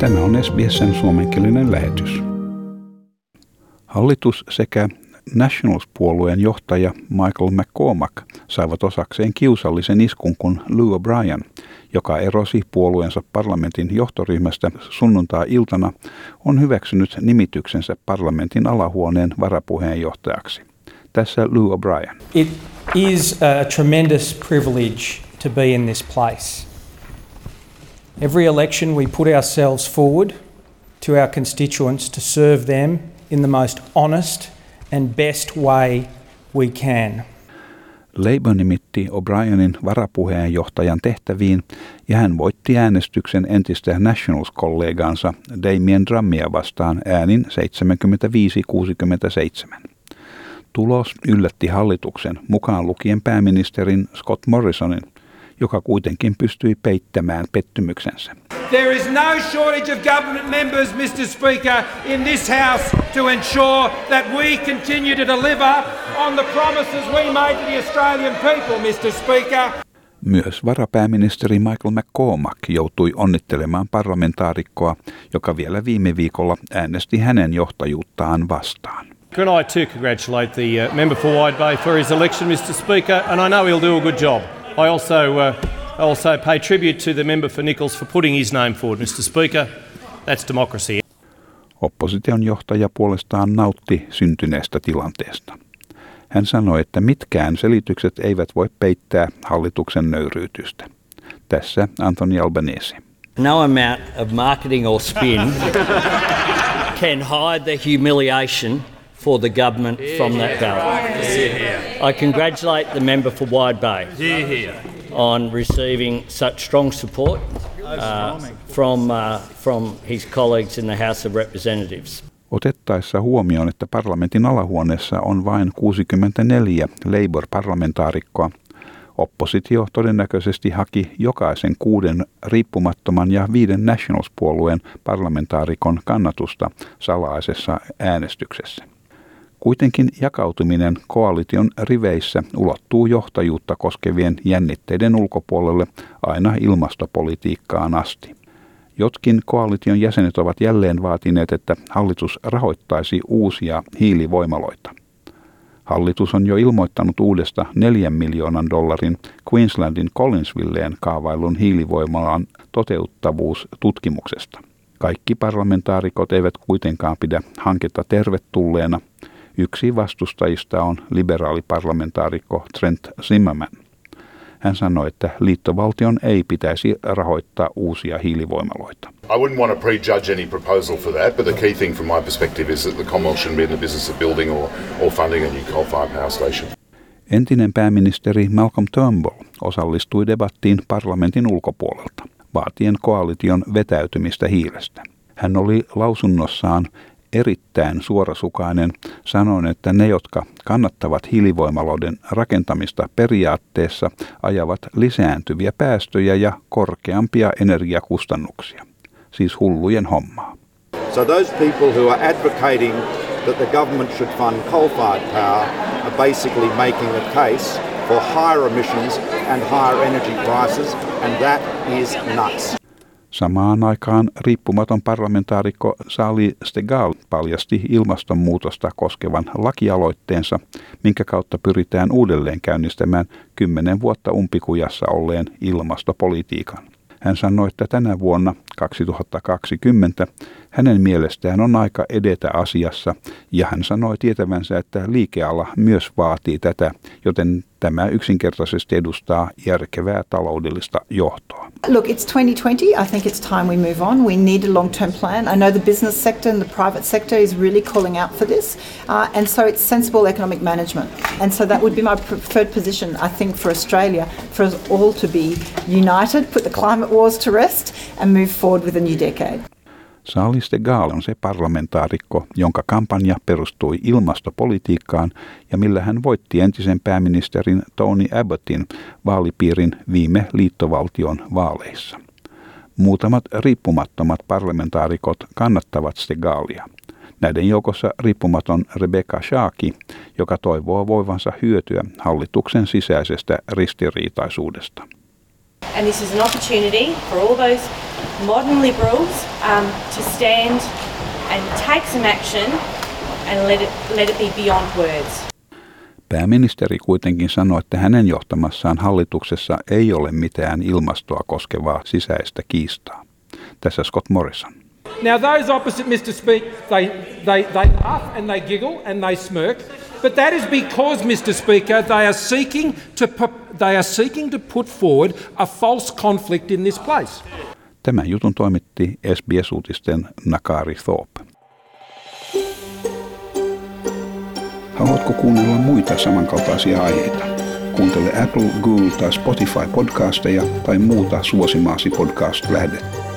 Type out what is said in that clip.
Tämä on SBSn suomenkielinen lähetys. Hallitus sekä Nationals-puolueen johtaja Michael McCormack saivat osakseen kiusallisen iskun, kun Lou O'Brien, joka erosi puolueensa parlamentin johtoryhmästä sunnuntai-iltana, on hyväksynyt nimityksensä parlamentin alahuoneen varapuheenjohtajaksi. Tässä Lou O'Brien. It is a tremendous privilege to be in this place. Every election we put ourselves forward to our constituents to serve them in the most honest and best way we can. Labour nimitti O'Brienin varapuheenjohtajan tehtäviin ja hän voitti äänestyksen entistä Nationals-kollegaansa Damien Drummia vastaan äänin 75-67. Tulos yllätti hallituksen mukaan lukien pääministerin Scott Morrisonin, joka kuitenkin pystyi peittämään pettymyksensä. There is no shortage of government members, Mr Speaker, in this House to ensure that we continue to deliver on the promises we made to the Australian people, Mr Speaker. Myös varapääministeri Michael McCormack joutui onnittelemaan parlamentaarikkoa, joka vielä viime viikolla äänesti hänen johtajuuttaan vastaan. Can I too congratulate the uh, member for Wide Bay for his election, Mr Speaker, and I know he'll do a good job. I also uh, also pay tribute to the member for Nichols for putting his name forward, Mr Speaker. That's democracy. Opposition johtaja puolestaan nautti syntyneestä tilanteesta. Hän sanoi, että mitkään selitykset eivät voi peittää hallituksen nöyryytystä. Tässä Anthony Albanese. No amount of marketing or spin can hide the humiliation for the government from that ballot. I congratulate the member for Wide Bay on receiving such strong support uh, from, uh, from his colleagues in the House of Representatives. Otettaessa huomioon, että parlamentin alahuoneessa on vain 64 Labour-parlamentaarikkoa, oppositio todennäköisesti haki jokaisen kuuden riippumattoman ja viiden Nationals-puolueen parlamentaarikon kannatusta salaisessa äänestyksessä. Kuitenkin jakautuminen koalition riveissä ulottuu johtajuutta koskevien jännitteiden ulkopuolelle aina ilmastopolitiikkaan asti. Jotkin koalition jäsenet ovat jälleen vaatineet, että hallitus rahoittaisi uusia hiilivoimaloita. Hallitus on jo ilmoittanut uudesta 4 miljoonan dollarin Queenslandin Collinsvilleen kaavailun hiilivoimalan toteuttavuustutkimuksesta. Kaikki parlamentaarikot eivät kuitenkaan pidä hanketta tervetulleena – Yksi vastustajista on liberaaliparlamentaarikko Trent Zimmerman. Hän sanoi, että liittovaltion ei pitäisi rahoittaa uusia hiilivoimaloita. I wouldn't want to prejudge any proposal for that, but the key thing from my perspective is that the Commonwealth shouldn't be in the business of building or, or funding a new coal-fired power station. Entinen pääministeri Malcolm Turnbull osallistui debattiin parlamentin ulkopuolelta, vaatien koalition vetäytymistä hiilestä. Hän oli lausunnossaan erittäin suorasukainen, sanon, että ne, jotka kannattavat hiilivoimaloiden rakentamista periaatteessa, ajavat lisääntyviä päästöjä ja korkeampia energiakustannuksia. Siis hullujen hommaa. So those people who are advocating that the government should fund coal-fired power are basically making a case for higher emissions and higher energy prices, and that is nuts. Samaan aikaan riippumaton parlamentaarikko Sali Stegal paljasti ilmastonmuutosta koskevan lakialoitteensa, minkä kautta pyritään uudelleen käynnistämään kymmenen vuotta umpikujassa olleen ilmastopolitiikan. Hän sanoi, että tänä vuonna 2020 hänen mielestään on aika edetä asiassa ja hän sanoi tietävänsä, että liikeala myös vaatii tätä, joten tämä yksinkertaisesti edustaa järkevää taloudellista johtoa. Look, it's 2020. I think it's time we move on. We need a long-term plan. I know the business sector and the private sector is really calling out for this, uh, and so it's sensible economic management. And so that would be my preferred position, I think, for Australia, for us all to be united, put the climate wars to rest, and move forward with a new decade. Charles de Gaulle on se parlamentaarikko, jonka kampanja perustui ilmastopolitiikkaan ja millä hän voitti entisen pääministerin Tony Abbottin vaalipiirin viime liittovaltion vaaleissa. Muutamat riippumattomat parlamentaarikot kannattavat Stegalia. Näiden joukossa riippumaton Rebecca Shaki, joka toivoo voivansa hyötyä hallituksen sisäisestä ristiriitaisuudesta. And this is an opportunity for all those modern liberals um, to stand and take some action and let it, let it be beyond words. Pääministeri kuitenkin sanoi, että hänen johtamassaan hallituksessa ei ole mitään ilmastoa koskevaa sisäistä kiistaa. Tässä Scott Morrison. Now, those opposite Mr. Speaker, they, they, they laugh and they giggle and they smirk, but that is because, Mr. Speaker, they are seeking to, they are seeking to put forward a false conflict in this place. Tämän jutun toimitti SBS-uutisten Nakari Thorpe. Haluatko kuunnella muita samankaltaisia aiheita? Kuuntele Apple, Google tai Spotify podcasteja tai muuta suosimaasi podcast-lähdettä.